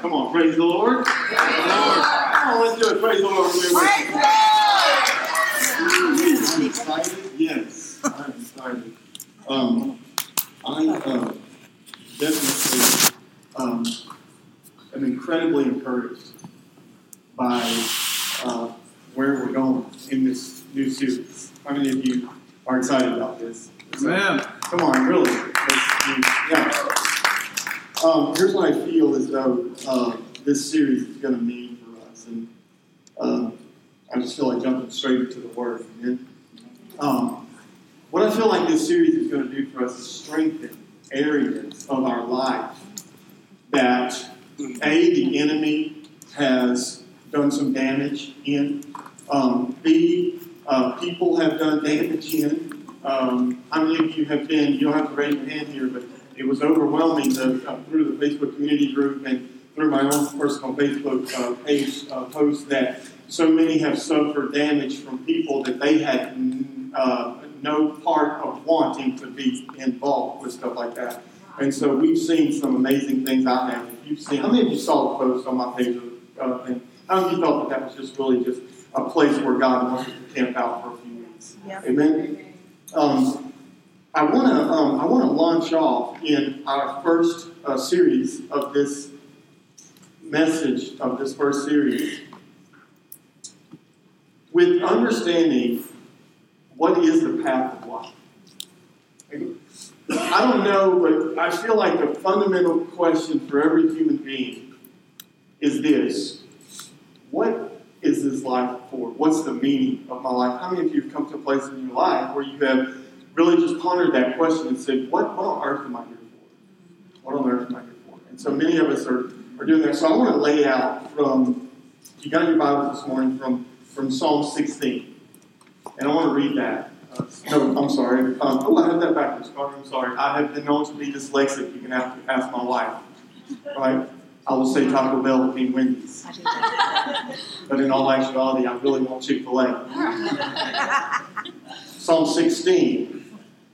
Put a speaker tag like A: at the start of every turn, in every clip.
A: Come on, praise the Lord. Praise the Lord. Come on, let's do it. Praise the Lord. Praise the Lord. I'm excited. Yes, I'm excited. Um, I uh, definitely um, am incredibly encouraged by uh, where we're going in this new series. How many of you are excited about this?
B: Amen.
A: Come on, really. Yeah. Um, here's what I feel as though uh, this series is going to mean for us, and uh, I just feel like jumping straight into the Word. Um, what I feel like this series is going to do for us is strengthen areas of our life that a the enemy has done some damage in. Um, B uh, people have done damage in. Um, how many of you have been? You don't have to raise your hand here, but it was overwhelming the, uh, through the Facebook community group and through my own personal Facebook uh, page uh, post that so many have suffered damage from people that they had uh, no part of wanting to be involved with stuff like that. And so we've seen some amazing things I have. You've seen. How many of you saw the post on my page? Uh, and how many of you thought that that was just really just a place where God wants us to camp out for a few weeks?
C: Yep.
A: Amen. Um, I want to um, I want to launch off in our first uh, series of this message of this first series with understanding what is the path of life. I don't know, but I feel like the fundamental question for every human being is this: What is this life for? What's the meaning of my life? How many of you have come to a place in your life where you have really just pondered that question and said, what, what on earth am I here for? What on earth am I here for? And so many of us are, are doing that. So I want to lay out from, you got your Bible this morning, from, from Psalm 16. And I want to read that. Uh, no, I'm sorry. Um, oh, I have that backwards, Carter. I'm sorry. I have been known to be dyslexic. You can ask, ask my wife. Right? I will say Taco Bell would mean Wendy's. but in all actuality, I really want Chick fil A. Psalm 16.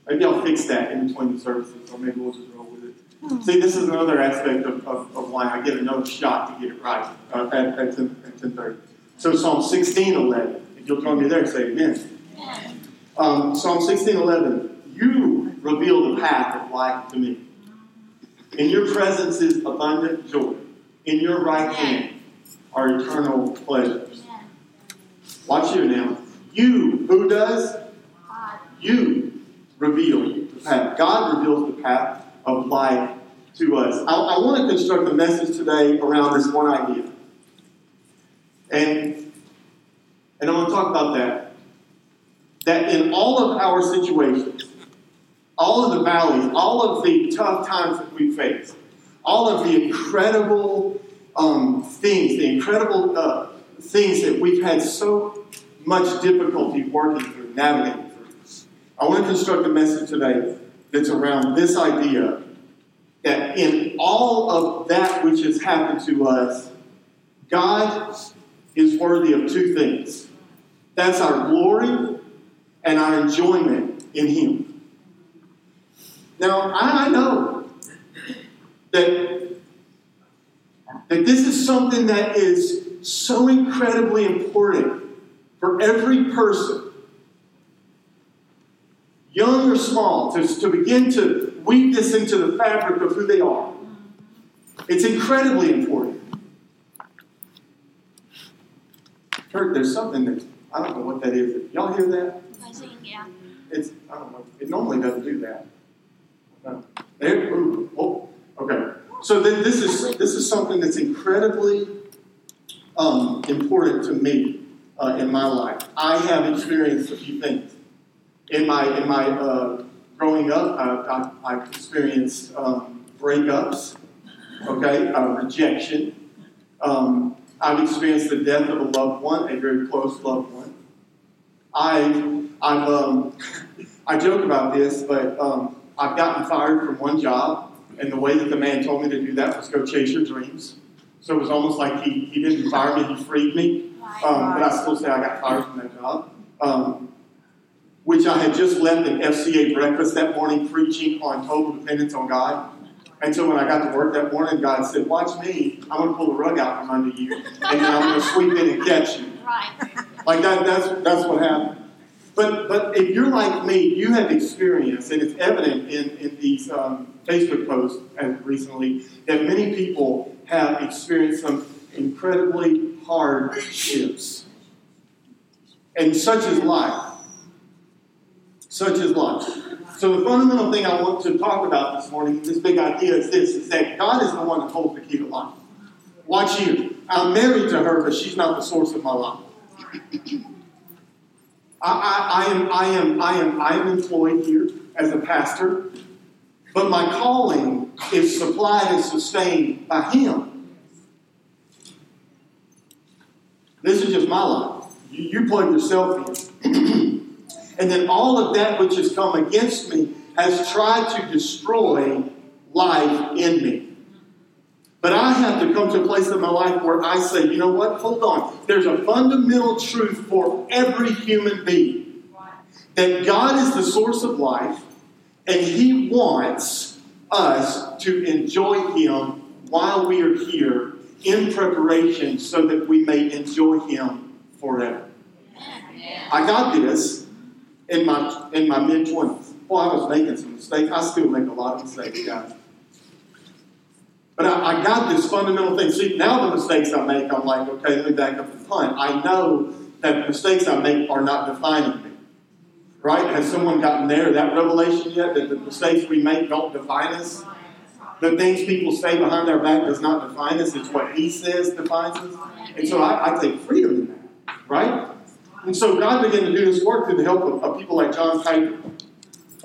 A: Maybe I'll fix that in between the services, or maybe we'll just roll with it. See, this is another aspect of, of, of why I get another shot to get it right uh, at, at, 10, at 10.30. So Psalm 16, 11. If you'll join me there, say amen. Um, Psalm 16, 11. You reveal the path of life to me. In your presence is abundant joy. In your right hand are eternal pleasures. Watch you now. You, who does? You reveal the path. God reveals the path of life to us. I, I want to construct a message today around this one idea. And, and I want to talk about that. That in all of our situations, all of the valleys, all of the tough times that we face, all of the incredible um, things, the incredible uh, things that we've had so much difficulty working through, navigating. I want to construct a message today that's around this idea that in all of that which has happened to us, God is worthy of two things. That's our glory and our enjoyment in Him. Now, I know that, that this is something that is so incredibly important for every person, young or small, to, to begin to weave this into the fabric of who they are. It's incredibly important. Kurt, there's something that I don't know what that is. Y'all hear that?
C: Yeah.
A: It's I don't know. It normally doesn't do that. There, oh, okay. So then this is this is something that's incredibly um, important to me uh, in my life. I have experienced a few things in my in my uh, growing up. I, I, I've experienced um, breakups, okay, uh, rejection. Um, I've experienced the death of a loved one, a very close loved one. I I've um, I joke about this, but um, I've gotten fired from one job, and the way that the man told me to do that was go chase your dreams. So it was almost like he, he didn't fire me, he freed me. Um, but I still say I got fired from that job. Which I had just left an FCA breakfast that morning preaching on total dependence on God. And so when I got to work that morning, God said, Watch me. I'm going to pull the rug out from under you, and then I'm going to sweep in and catch you.
B: Right.
A: Like that, that's, that's what happened. But, but if you're like me, you have experienced, and it's evident in, in these um, Facebook posts as recently, that many people have experienced some incredibly hardships. And such is life. Such is life. So the fundamental thing I want to talk about this morning, this big idea is this, is that God is the one that holds the key to life. Watch you. I'm married to her, but she's not the source of my life. I, I, I, am, I, am, I, am, I am employed here as a pastor, but my calling is supplied and sustained by Him. This is just my life. You, you plug yourself in. And then all of that which has come against me has tried to destroy life in me. But I have to come to a place in my life where I say, you know what? Hold on. There's a fundamental truth for every human being that God is the source of life, and He wants us to enjoy Him while we are here in preparation so that we may enjoy Him forever. I got this in my in my mid twenties. Well, I was making some mistakes. I still make a lot of mistakes, guys. But I, I, got this fundamental thing. See, now the mistakes I make, I'm like, okay, let me back up and punt. I know that the mistakes I make are not defining me. Right? Has someone gotten there, that revelation yet? That the mistakes we make don't define us? The things people say behind our back does not define us. It's what He says defines us. And so I, I take freedom in that. Right? And so God began to do this work through the help of, of people like John Piper.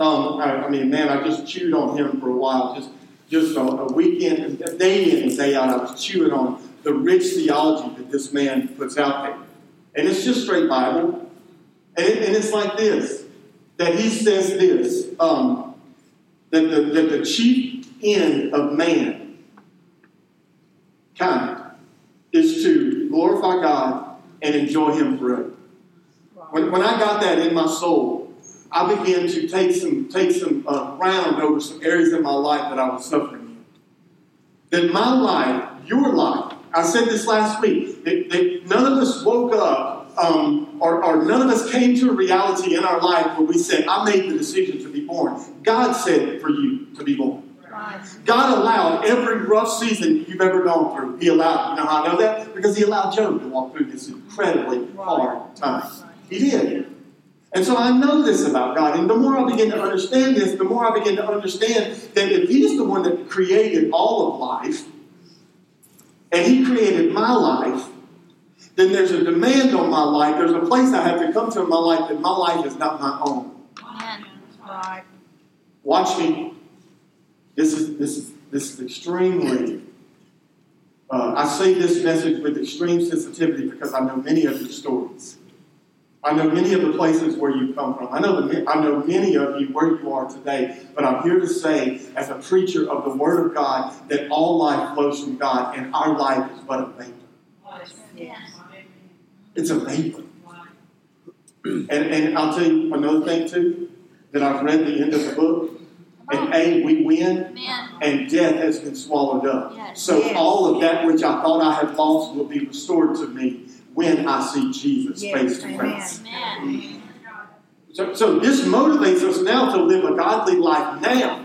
A: Um, I, I mean, man, I just chewed on him for a while. Just just a, a weekend, a day in and day out, I was chewing on the rich theology that this man puts out there. And it's just straight Bible. And, it, and it's like this that he says this um, that, the, that the chief end of man kind is to glorify God and enjoy Him forever. When, when I got that in my soul, I began to take some take some uh, ground over some areas in my life that I was suffering in. That my life, your life, I said this last week, that, that none of us woke up um, or, or, none of us came to a reality in our life where we said, I made the decision to be born. God said for you to be born. God allowed every rough season you've ever gone through. He allowed. You know how I know that? Because He allowed Job to walk through this incredibly hard time. He did. And so I know this about God. And the more I begin to understand this, the more I begin to understand that if He's the one that created all of life, and He created my life, then there's a demand on my life. There's a place I have to come to in my life that my life is not my own. Watch me. This is this is this is extremely. Uh, I say this message with extreme sensitivity because I know many of your stories. I know many of the places where you come from. I know, the, I know many of you where you are today, but I'm here to say, as a preacher of the Word of God, that all life flows from God, and our life is but a vapor. It's a vapor. And, and I'll tell you another thing, too, that I've read the end of the book. And A, we win, and death has been swallowed up. So all of that which I thought I had lost will be restored to me when I see Jesus face to face. So, so this motivates us now to live a godly life now.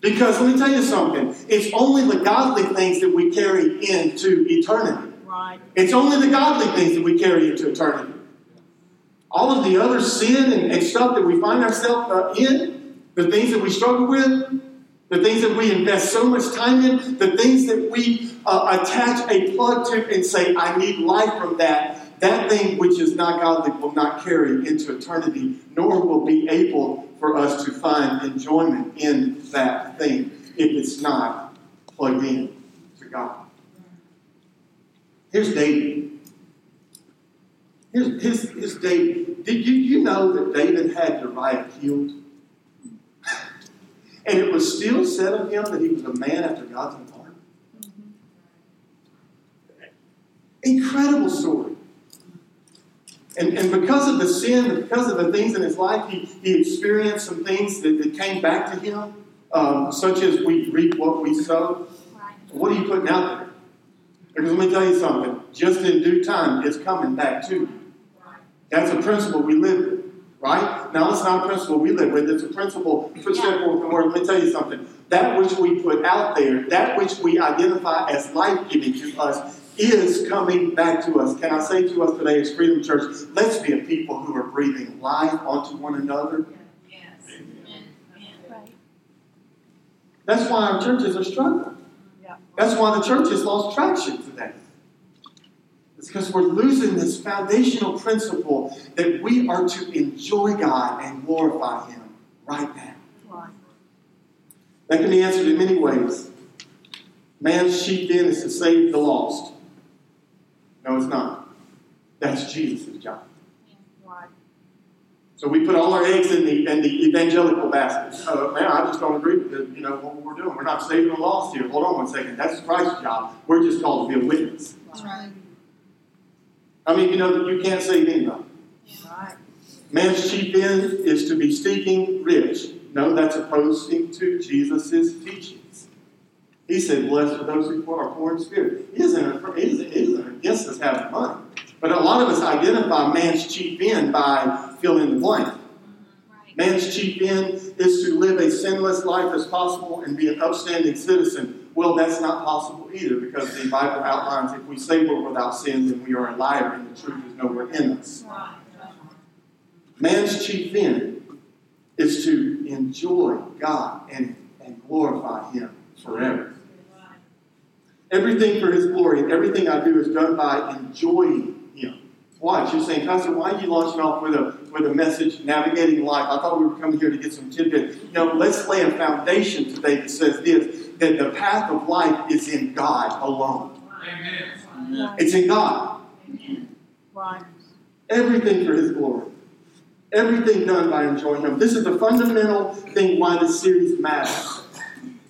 A: Because let me tell you something, it's only the godly things that we carry into eternity. Right. It's only the godly things that we carry into eternity. All of the other sin and, and stuff that we find ourselves uh, in, the things that we struggle with, the things that we invest so much time in, the things that we uh, attach a plug to and say, I need life from that, that thing which is not godly will not carry into eternity, nor will be able for us to find enjoyment in that thing if it's not plugged in to God. Here's David. Here's, here's, here's David. Did you, you know that David had Uriah killed? And it was still said of him that he was a man after God's own heart. Incredible story. And, and because of the sin, because of the things in his life, he, he experienced some things that, that came back to him. um, such as we reap what we sow, what are you putting out there? Because let me tell you something, just in due time, it's coming back to you. That's a principle we live with, right? Now, it's not a principle we live with, it's a principle for simple the word. Let me tell you something. That which we put out there, that which we identify as life giving to us, is coming back to us. Can I say to us today as Freedom Church, let's be a people who are breathing life onto one another. Yes. That's why our churches are struggling. Yeah. That's why the church has lost traction today. It's because we're losing this foundational principle that we are to enjoy God and glorify Him right now. That can be answered in many ways. Man's chief end is to save the lost. No, it's not. That's Jesus' job. So we put all our eggs in the in the evangelical basket. Oh, man, I just don't agree with the, you know what we're doing. We're not saving the lost here. Hold on one second. That's Christ's job. We're just called to be a witness. That's right. I mean, you know that you can't save anybody. Right. Man's chief end is to be seeking rich. No, that's opposing to Jesus' teachings. He said, Blessed are those who are poor in spirit. He isn't, isn't, he isn't against us having money. But a lot of us identify man's chief end by fill in the blank. Mm-hmm. Man's chief end is to live a sinless life as possible and be an upstanding citizen. Well, that's not possible either because the Bible outlines if we say we're without sin, then we are a liar and the truth is nowhere in us. Man's chief end is to enjoy God and, and glorify Him forever. Everything for His glory and everything I do is done by enjoying Him. Watch, you're saying, Pastor, why are you launching off with a with a message, navigating life? I thought we were coming here to get some tidbit. Know, let's lay a foundation today that says this: that the path of life is in God alone. Amen. It's in God. Right. Everything for His glory. Everything done by enjoying Him. This is the fundamental thing why this series matters.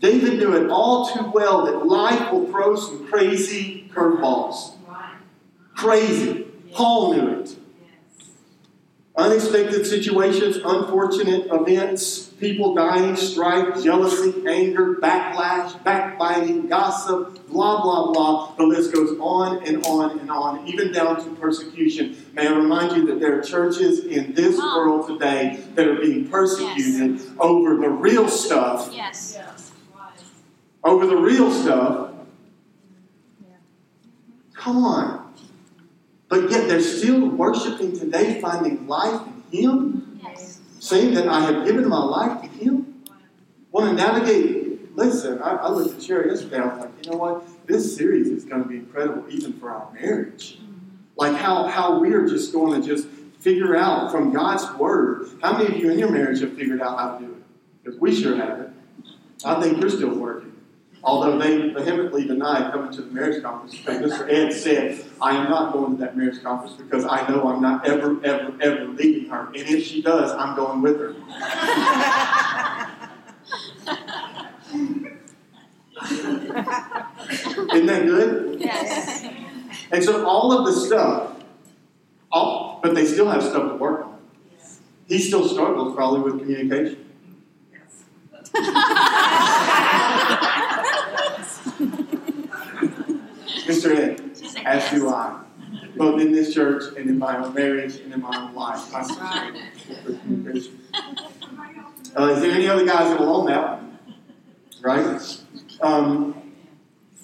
A: David knew it all too well that life will throw some crazy curveballs. Crazy. Paul knew it. Unexpected situations, unfortunate events, people dying, strife, jealousy, anger, backlash, backbiting, gossip, blah, blah, blah. The list goes on and on and on, even down to persecution. May I remind you that there are churches in this world today that are being persecuted yes. over the real stuff. Yes. Over the real stuff. Come on. But yet they're still worshiping today, finding life in Him. Yes. Saying that I have given my life to Him. Want to navigate. Listen, I, I looked at Sherry yesterday. I was like, you know what? This series is going to be incredible, even for our marriage. Like how, how we're just going to just figure out from God's Word. How many of you in your marriage have figured out how to do it? Because we sure haven't. I think you're still working although they vehemently denied coming to the marriage conference. Mr. Ed said, I am not going to that marriage conference because I know I'm not ever, ever, ever leaving her. And if she does, I'm going with her. Isn't that good? Yes. And so all of the stuff, all, but they still have stuff to work on. He still struggles probably with communication. Mr. Ed, as do I, both in this church and in my own marriage and in my own life. Uh, is there any other guys that will own that Right? Um,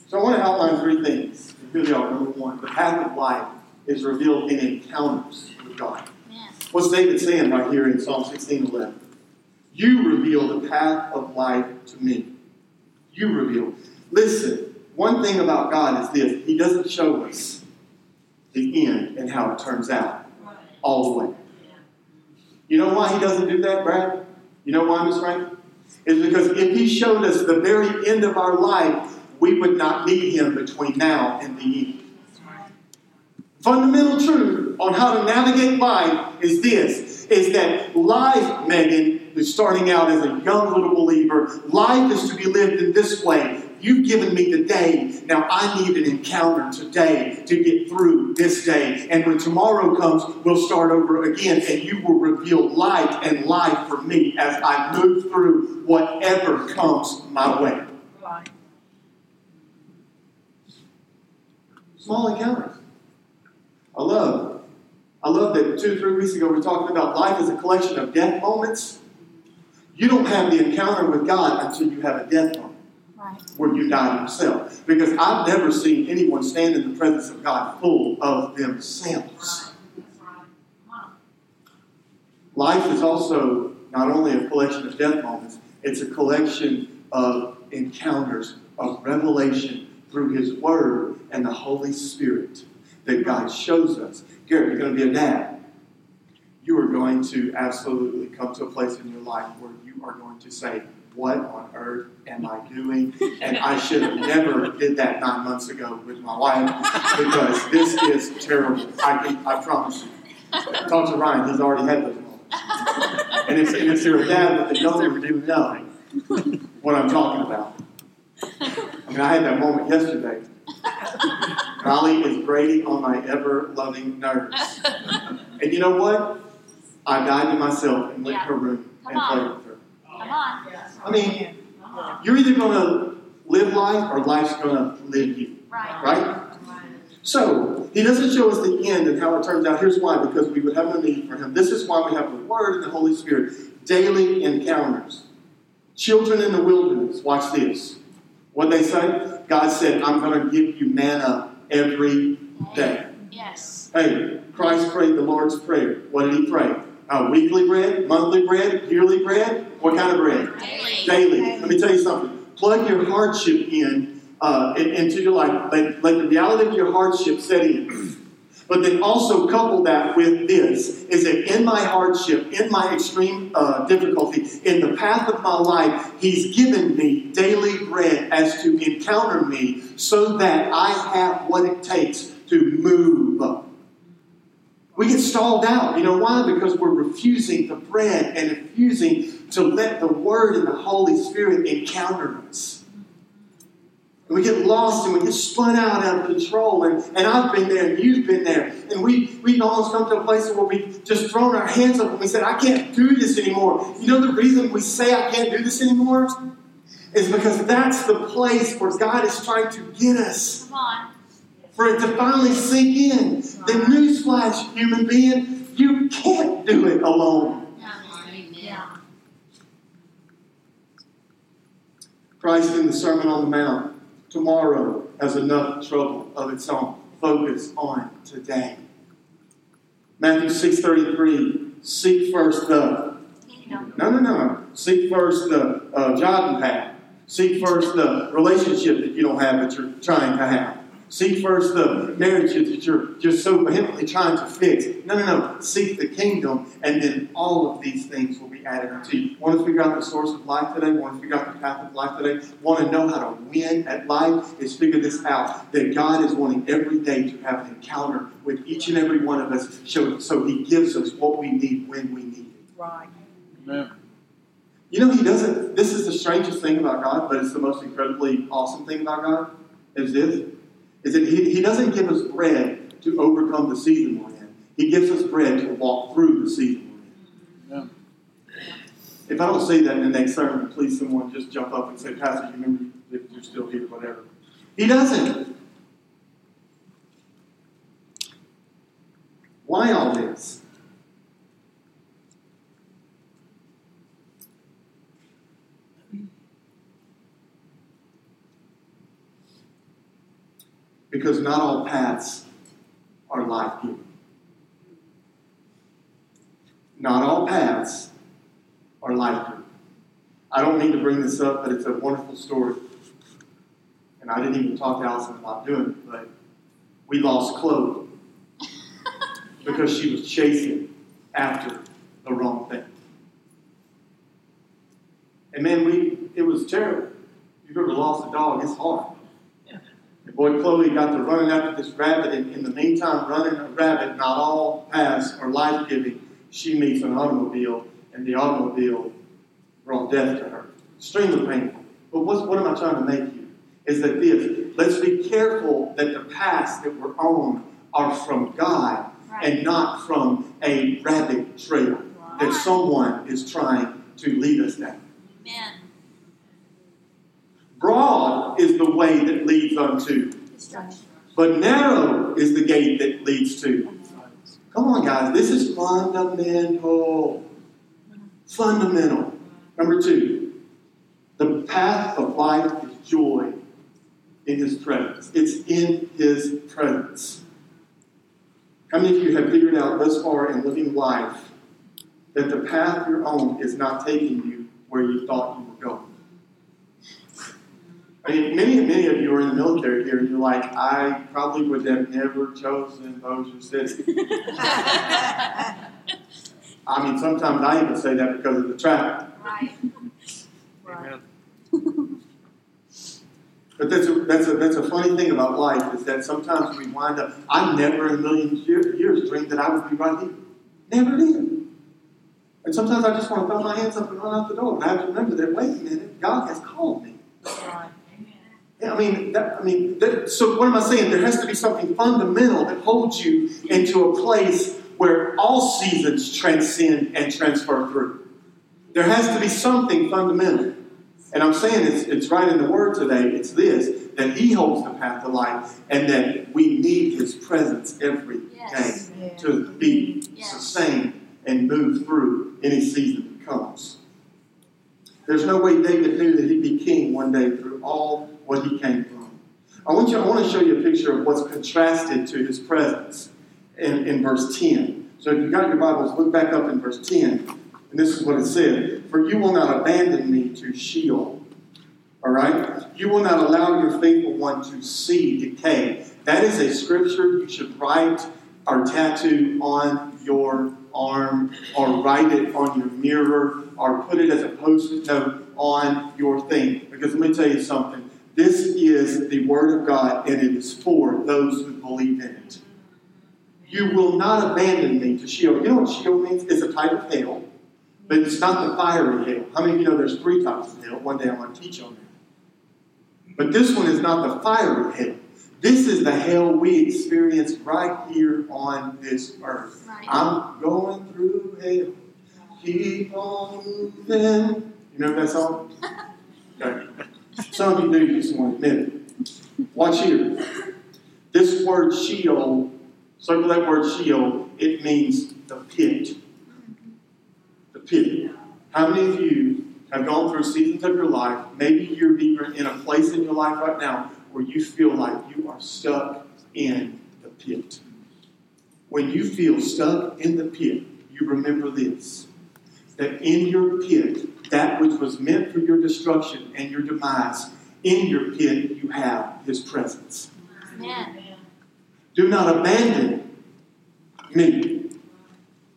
A: so I want to outline three things. Here they are. Number one, the path of life is revealed in encounters with God. What's David saying right here in Psalm 16 11? You reveal the path of life to me. You reveal. Listen, one thing about God is this He doesn't show us the end and how it turns out all the way. You know why He doesn't do that, Brad? You know why, Miss Frank? Is because if He showed us the very end of our life, we would not need Him between now and the end. Fundamental truth on how to navigate life is this is that life, Megan, is starting out as a young little believer. Life is to be lived in this way You've given me the day. Now I need an encounter today to get through this day. And when tomorrow comes, we'll start over again. And you will reveal light and life for me as I move through whatever comes my way. Small encounters. I love. I love that two, three weeks ago we were talking about life as a collection of death moments. You don't have the encounter with God until you have a death moment. Where you die yourself. Because I've never seen anyone stand in the presence of God full of themselves. Life is also not only a collection of death moments, it's a collection of encounters, of revelation through His Word and the Holy Spirit that God shows us. Garrett, you're going to be a dad. You are going to absolutely come to a place in your life where you are going to say, What on earth am I doing? And I should have never did that nine months ago with my wife because this is terrible. I, I promise you. Talk to Ryan, he's already had those moments. And if, and if you're a dad but they don't ever do know what I'm talking about. I mean, I had that moment yesterday. Golly is grating on my ever loving nerves. And you know what? I died to myself and went yeah. to her room Come and on. played with her. Come on. I mean, you're either going to live life or life's going to live you. Right. Right? So, he doesn't show us the end and how it turns out. Here's why because we would have no need for him. This is why we have the Word and the Holy Spirit. Daily encounters. Children in the wilderness, watch this. What they say? God said, I'm going to give you manna every day. Yes. Hey, Christ prayed the Lord's Prayer. What did he pray? Uh, weekly bread, monthly bread, yearly bread? What kind of bread? Daily. Daily. Let me tell you something. Plug your hardship in uh, into your life. Let, let the reality of your hardship set in. But then also couple that with this is that in my hardship, in my extreme uh, difficulty, in the path of my life, He's given me daily bread as to encounter me so that I have what it takes to move. We get stalled out. You know why? Because we're refusing the bread and refusing to let the Word and the Holy Spirit encounter us. And we get lost and we get spun out out of control. And, and I've been there and you've been there. And we, we've almost come to a place where we've just thrown our hands up and we said, I can't do this anymore. You know the reason we say I can't do this anymore? Is because that's the place where God is trying to get us. For it to finally sink in. The newsflash, human being, you can't do it alone. Christ in the Sermon on the Mount Tomorrow has enough trouble of its own. Focus on today. Matthew 6.33, seek first the... No, no, no. Seek first the uh, job you have. Seek first the relationship that you don't have that you're trying to have. Seek first the marriage that you're just so vehemently trying to fix. No, no, no. Seek the kingdom, and then all of these things will be added unto you. Want to figure out the source of life today? Want to figure out the path of life today? Want to know how to win at life? Is figure this out that God is wanting every day to have an encounter with each and every one of us, so, so He gives us what we need when we need it. Right. Amen. You know, He doesn't. This is the strangest thing about God, but it's the most incredibly awesome thing about God. Is this? Is that he, he doesn't give us bread to overcome the season we're in. He gives us bread to walk through the season we're in. Yeah. If I don't say that in the next sermon, please someone just jump up and say, Pastor, you remember if you're still here, whatever. He doesn't. Why all this? Because not all paths are life giving. Not all paths are life giving. I don't mean to bring this up, but it's a wonderful story. And I didn't even talk to Allison about doing it, but we lost Chloe because she was chasing after the wrong thing. And man, we it was terrible. You've ever lost a dog, it's hard. Boy, Chloe got to running after this rabbit, and in the meantime, running a rabbit, not all paths are life giving. She meets an automobile, and the automobile brought death to her. Extremely painful. But what's, what am I trying to make you? is that this let's be careful that the paths that we're on are from God right. and not from a rabbit trail that someone is trying to lead us down. Amen. Broad is the way that leads unto but narrow is the gate that leads to. Come on, guys, this is fundamental. Fundamental. Number two, the path of life is joy in His presence. It's in His presence. How many of you have figured out thus far in living life that the path you're on is not taking you where you thought you? I mean, many, many of you are in the military here, and you're like, I probably would have never chosen Bossier City. I mean, sometimes I even say that because of the traffic. Right. Amen. But that's a, that's, a, that's a funny thing about life is that sometimes we wind up. I never in a million years dreamed that I would be right here. Never did. And sometimes I just want to throw my hands up and run out the door. But I have to remember that, wait a minute, God has called me. Right. I mean, that, I mean, that, so what am I saying? There has to be something fundamental that holds you into a place where all seasons transcend and transfer through. There has to be something fundamental. And I'm saying it's, it's right in the word today. It's this that He holds the path of life, and that we need His presence every yes. day to be yes. sustained and move through any season that comes. There's no way David knew that he'd be king one day through all what he came from. I want you. I want to show you a picture of what's contrasted to his presence in, in verse 10. So if you got your Bibles, look back up in verse 10. And this is what it said For you will not abandon me to Sheol. All right? You will not allow your faithful one to see decay. That is a scripture you should write or tattoo on your arm or write it on your mirror or put it as a post it note on your thing. Because let me tell you something. This is the Word of God, and it is for those who believe in it. You will not abandon me to Sheol. You know what Sheol means? It's a type of hell, but it's not the fiery hell. How many of you know there's three types of hell? One day I'm going to teach on that. But this one is not the fiery hell. This is the hell we experience right here on this earth. Right. I'm going through hell. Keep on moving. You know that song? Some of you just want to admit it. Watch here. This word Sheol, circle that word Sheol, it means the pit. The pit. How many of you have gone through seasons of your life? Maybe you're in a place in your life right now where you feel like you are stuck in the pit. When you feel stuck in the pit, you remember this that in your pit, that which was meant for your destruction and your demise, in your pit you have his presence. Amen. Do not abandon me.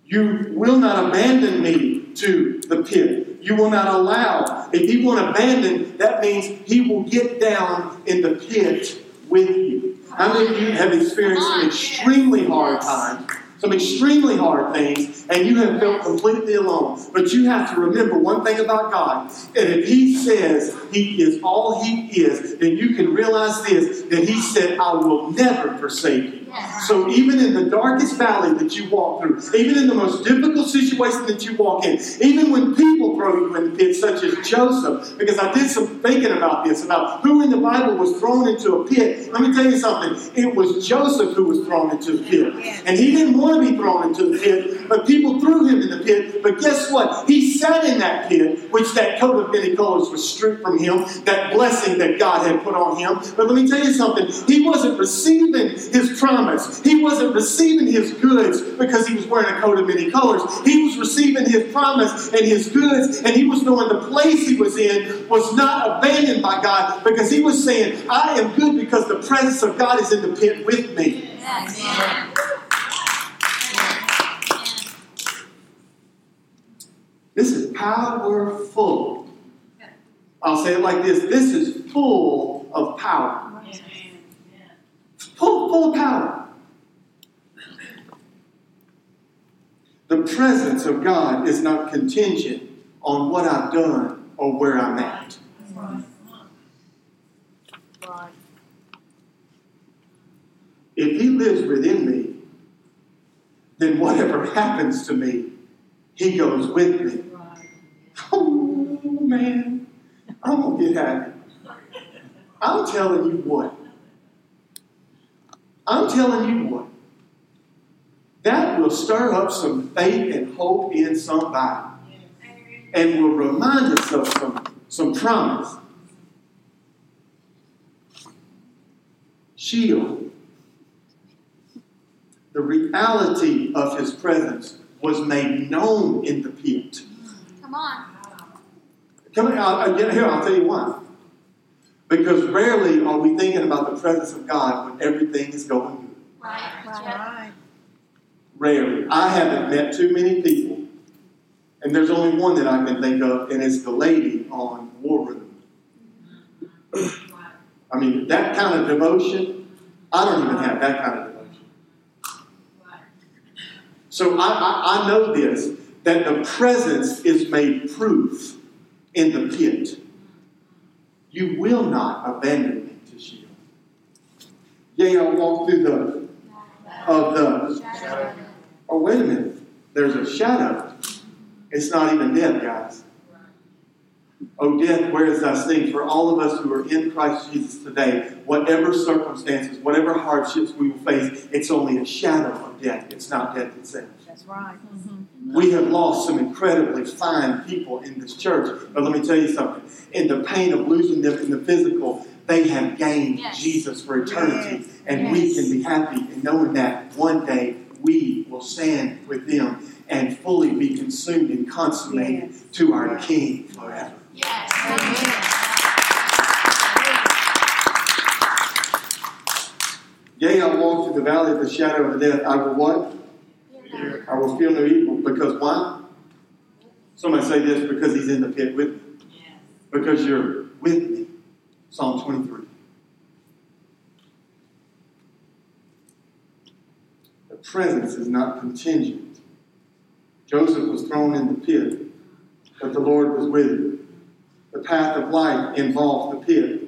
A: You will not abandon me to the pit. You will not allow. If he won't abandon, that means he will get down in the pit with you. How many of you have experienced some extremely hard times? Some extremely hard things, and you have felt completely alone. But you have to remember one thing about God, and if He says He is all He is, then you can realize this that He said, I will never forsake you. So even in the darkest valley that you walk through, even in the most difficult situation that you walk in, even when people throw you in the pit, such as Joseph, because I did some thinking about this, about who in the Bible was thrown into a pit. Let me tell you something. It was Joseph who was thrown into the pit. And he didn't want to be thrown into the pit, but people threw him in the pit. But guess what? He sat in that pit, which that coat of many colors was stripped from him, that blessing that God had put on him. But let me tell you something. He wasn't receiving his promise He wasn't receiving his goods because he was wearing a coat of many colors. He was receiving his promise and his goods, and he was knowing the place he was in was not abandoned by God because he was saying, I am good because the presence of God is in the pit with me. This is powerful. I'll say it like this this is full of power full, full of power. The presence of God is not contingent on what I've done or where I'm at. If He lives within me, then whatever happens to me, He goes with me. Oh, man, I'm going to get happy. I'm telling you what, I'm telling you what. That will stir up some faith and hope in somebody. And will remind us of some, some promise. Shield. The reality of his presence was made known in the pit.
B: Come on.
A: Come on, I'll, here, I'll tell you why. Because rarely are we thinking about the presence of God when everything is going good.
B: Right.
C: Right.
A: Rarely. I haven't met too many people, and there's only one that I can think of, and it's the lady on War Room. I mean, that kind of devotion, I don't even have that kind of devotion. So I, I, I know this, that the presence is made proof in the pit. You will not abandon me to Sheol. Yea, I'll walk through the of the
B: Shadow.
A: Oh, wait a minute. There's a shadow. It's not even death, guys. Oh, death, where is thy sting? For all of us who are in Christ Jesus today, whatever circumstances, whatever hardships we will face, it's only a shadow of death. It's not death itself.
C: That's right. Mm-hmm.
A: We have lost some incredibly fine people in this church. But let me tell you something. In the pain of losing them in the physical, they have gained
B: Yes.
A: Jesus for eternity.
C: Yes.
A: And we can be happy in knowing that one day we will stand with them and fully be consumed and consummated
C: Yes.
A: to our King forever.
B: Yes.
A: Yea, I walk through the valley of the shadow of death. I will what? I will feel no evil. Because why? Somebody say this because he's in the pit with me. Because you're with me. Psalm 23. The presence is not contingent. Joseph was thrown in the pit, but the Lord was with him. The path of life involves the pit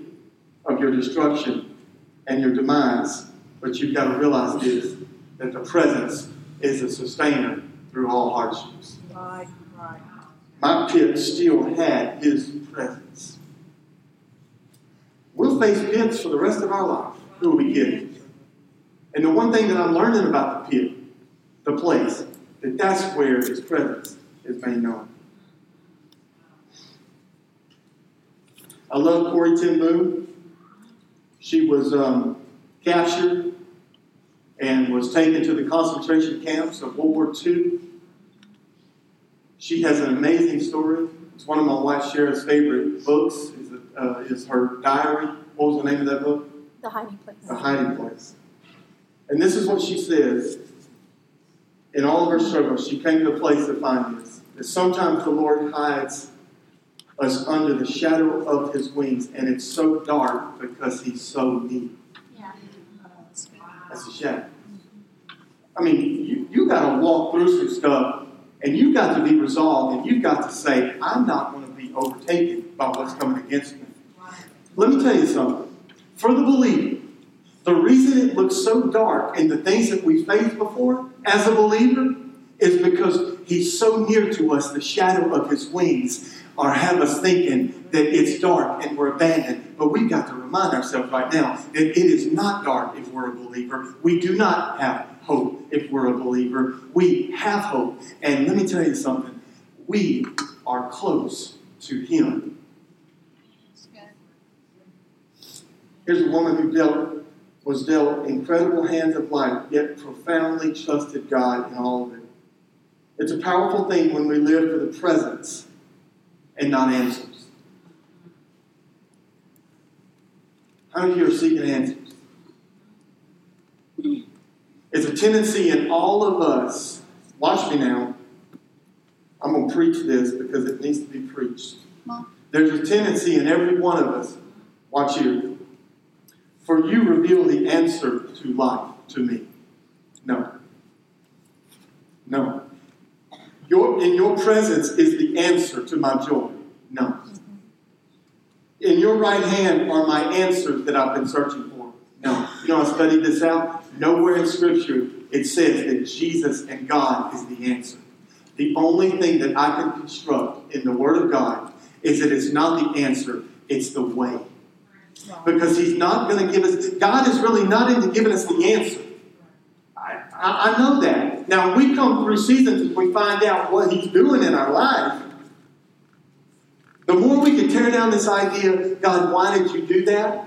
A: of your destruction and your demise, but you've got to realize this that the presence is a sustainer through all hardships.
C: Right. Right.
A: My pit still had his presence. We'll face pits for the rest of our life. Who will be kidding? And the one thing that I'm learning about the pit, the place, that that's where his presence is made known. I love Corrie ten Boom. She was um, captured and was taken to the concentration camps of World War II. She has an amazing story. It's one of my wife Shara's favorite books. Is, uh, is her diary. What was the name of that book?
B: The hiding place.
A: The Hiding Place. And this is what she says. In all of her struggles, she came to a place to find this. That sometimes the Lord hides us under the shadow of his wings, and it's so dark because he's so near. That's a shadow. I mean, you, you got to walk through some stuff, and you've got to be resolved, and you've got to say, I'm not going to be overtaken by what's coming against me. Let me tell you something. For the believer, the reason it looks so dark in the things that we faced before as a believer is because he's so near to us, the shadow of his wings are have us thinking that it's dark and we're abandoned. But we've got to remind ourselves right now that it is not dark if we're a believer. We do not have hope if we're a believer. We have hope. And let me tell you something. We are close to him. Here's a woman who dealt was dealt incredible hands of life, yet profoundly trusted God in all of it. It's a powerful thing when we live for the presence and not answers. How many of you are seeking answers? It's a tendency in all of us. Watch me now. I'm going to preach this because it needs to be preached.
B: Mom.
A: There's a tendency in every one of us. Watch here. For you reveal the answer to life to me. No. No. Your, in your presence is the answer to my joy. No. In your right hand are my answers that I've been searching for. No. You know, I studied this out. Nowhere in Scripture it says that Jesus and God is the answer. The only thing that I can construct in the Word of God is that it's not the answer, it's the way. Because He's not going to give us, God is really not into giving us the answer. I, I, know that. Now, we come through seasons and we find out what He's doing in our life. The more we can tear down this idea, God, why did you do that?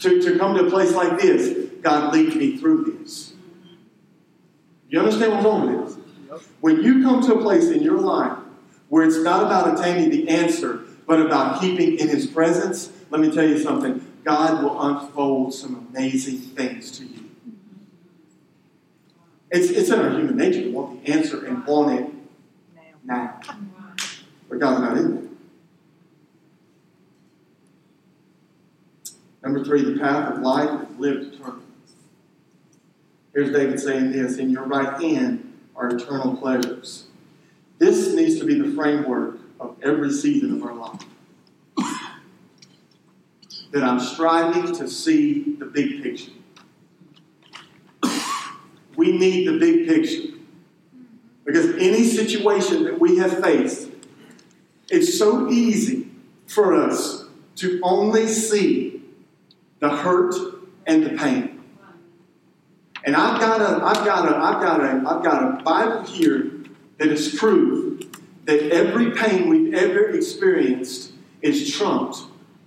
A: To, to come to a place like this, God, lead me through this. You understand what's wrong with this? When you come to a place in your life where it's not about attaining the answer, but about keeping in His presence, let me tell you something. God will unfold some amazing things to you. It's, it's in our human nature to want the answer and want it now. But God's not in there. Number three, the path of life is lived eternally. Here's David saying this In your right hand are eternal pleasures. This needs to be the framework of every season of our life. That I'm striving to see the big picture. We need the big picture. Because any situation that we have faced, it's so easy for us to only see the hurt and the pain. And I've got a, I've got a, I've got a, I've got a Bible here that is proof that every pain we've ever experienced is trumped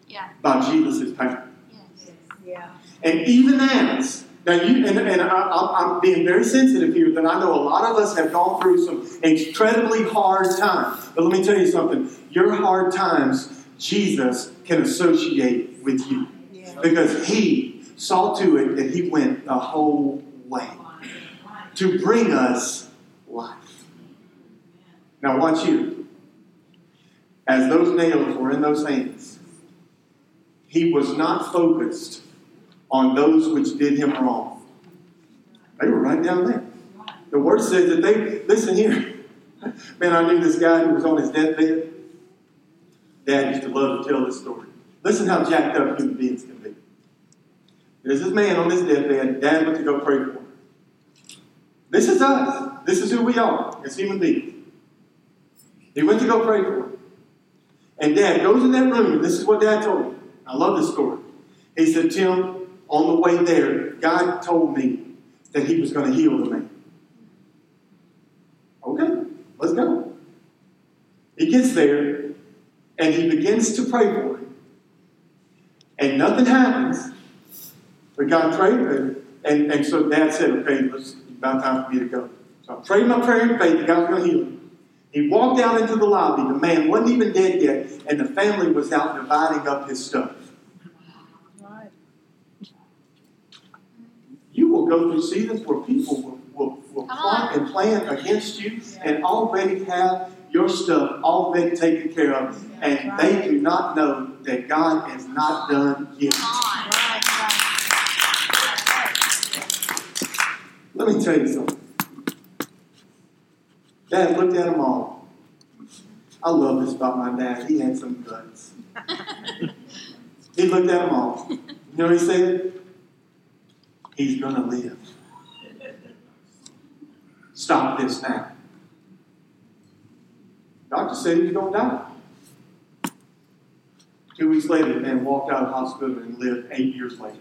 B: Yeah.
A: by Jesus' pain.
B: Yes.
C: Yeah.
A: And even as now, you and, and I, I'm being very sensitive here that I know a lot of us have gone through some incredibly hard times. But let me tell you something: your hard times, Jesus can associate with you
C: Yeah.
A: because He saw to it that He went the whole way to bring us life. Now, watch you. As those nails were in those hands, He was not focused on those which did him wrong. They were right down there. The word says that they, listen here. Man, I knew this guy who was on his deathbed. Dad used to love to tell this story. Listen how jacked up human beings can be. There's this man on his deathbed. Dad went to go pray for him. This is us. This is who we are as human beings. He went to go pray for him. And Dad goes in that room, this is what Dad told me. I love this story. He said, Tim, on the way there, God told me that He was going to heal the man. Okay, let's go. He gets there and he begins to pray for him. And nothing happens. But God prayed, and, and, and so Dad said, Okay, it's about time for me to go. So I prayed my prayer in faith that God was going to heal him. He walked out into the lobby. The man wasn't even dead yet, and the family was out dividing up his stuff.
C: Right.
A: You will go through seasons where people will, will, will plot and plan against you and already have your stuff already taken care of, and they do not know that God is not done yet.
B: Come on.
C: Right. Right.
A: Let me tell you something. Dad looked at them all. I love this about my dad. He had some guts. He looked at them all. You know what he said? He's going to live. Stop this now. Doctor said he was going to die. Two weeks later, the man walked out of hospital and lived eight years later.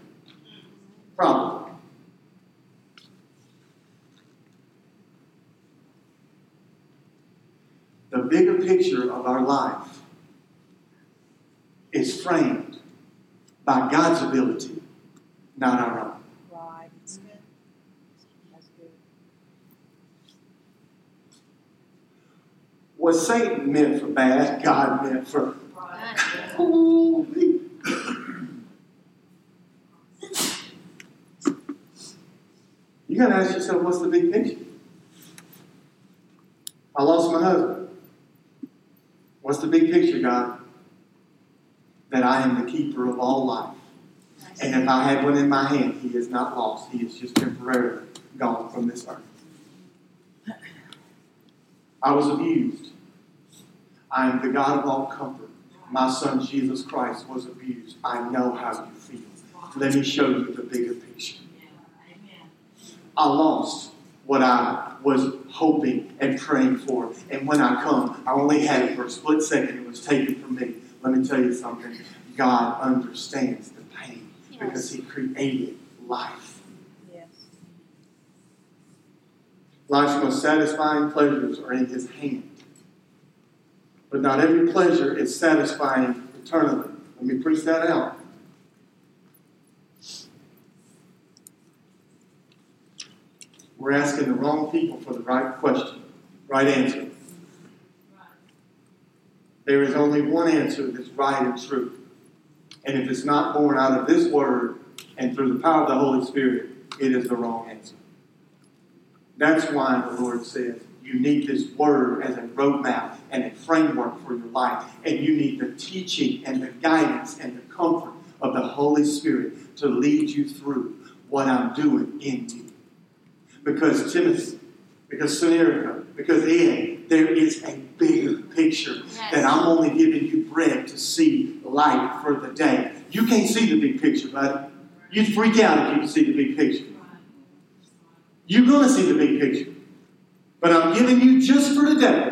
A: Probably. The bigger picture of our life is framed by God's ability, not our own.
C: Right. That's good. That's good.
A: What Satan meant for bad, God meant for. Ooh. You gotta ask yourself, what's the big picture? I lost my husband. What's the big picture, God? That I am the keeper of all life. And if I had one in my hand, he is not lost. He is just temporarily gone from this earth. I was abused. I am the God of all comfort. My son Jesus Christ was abused. I know how you feel. Let me show you the bigger picture. I lost what I was hoping and praying for. And when I come, I only had it for a split second. It was taken from me. Let me tell you something. God understands the pain because He created life.
C: Yes.
A: Life's most satisfying pleasures are in His hand. But not every pleasure is satisfying eternally. Let me preach that out. We're asking the wrong people for the right question, right answer. There is only one answer that's right and true. And if it's not born out of this word and through the power of the Holy Spirit, it is the wrong answer. That's why the Lord says you need this word as a roadmap and a framework for your life. And you need the teaching and the guidance and the comfort of the Holy Spirit to lead you through what I'm doing in you. Because Timothy, because Sunerica, because Ed, there is a bigger picture
B: Yes.
A: that I'm only giving you bread to see light for the day. You can't see the big picture, buddy. You'd freak out if you could see the big picture. You're going to see the big picture. But I'm giving you just for today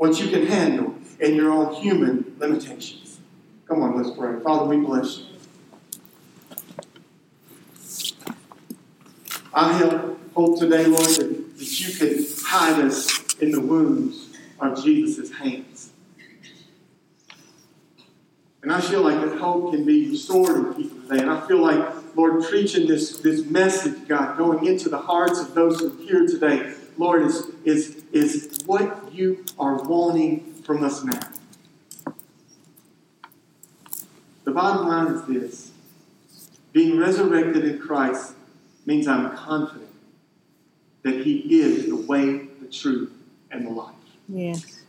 A: what you can handle in your own human limitations. Come on, let's pray. Father, we bless you. I help, hope today, Lord, that, that you can hide us in the wounds of Jesus' hands. And I feel like that hope can be restored in people today. And I feel like, Lord, preaching this, this message, God, going into the hearts of those who are here today, Lord, is, is, is what you are wanting from us now. The bottom line is this being resurrected in Christ means I'm confident that He is the way, the truth, and the life.
C: Yes.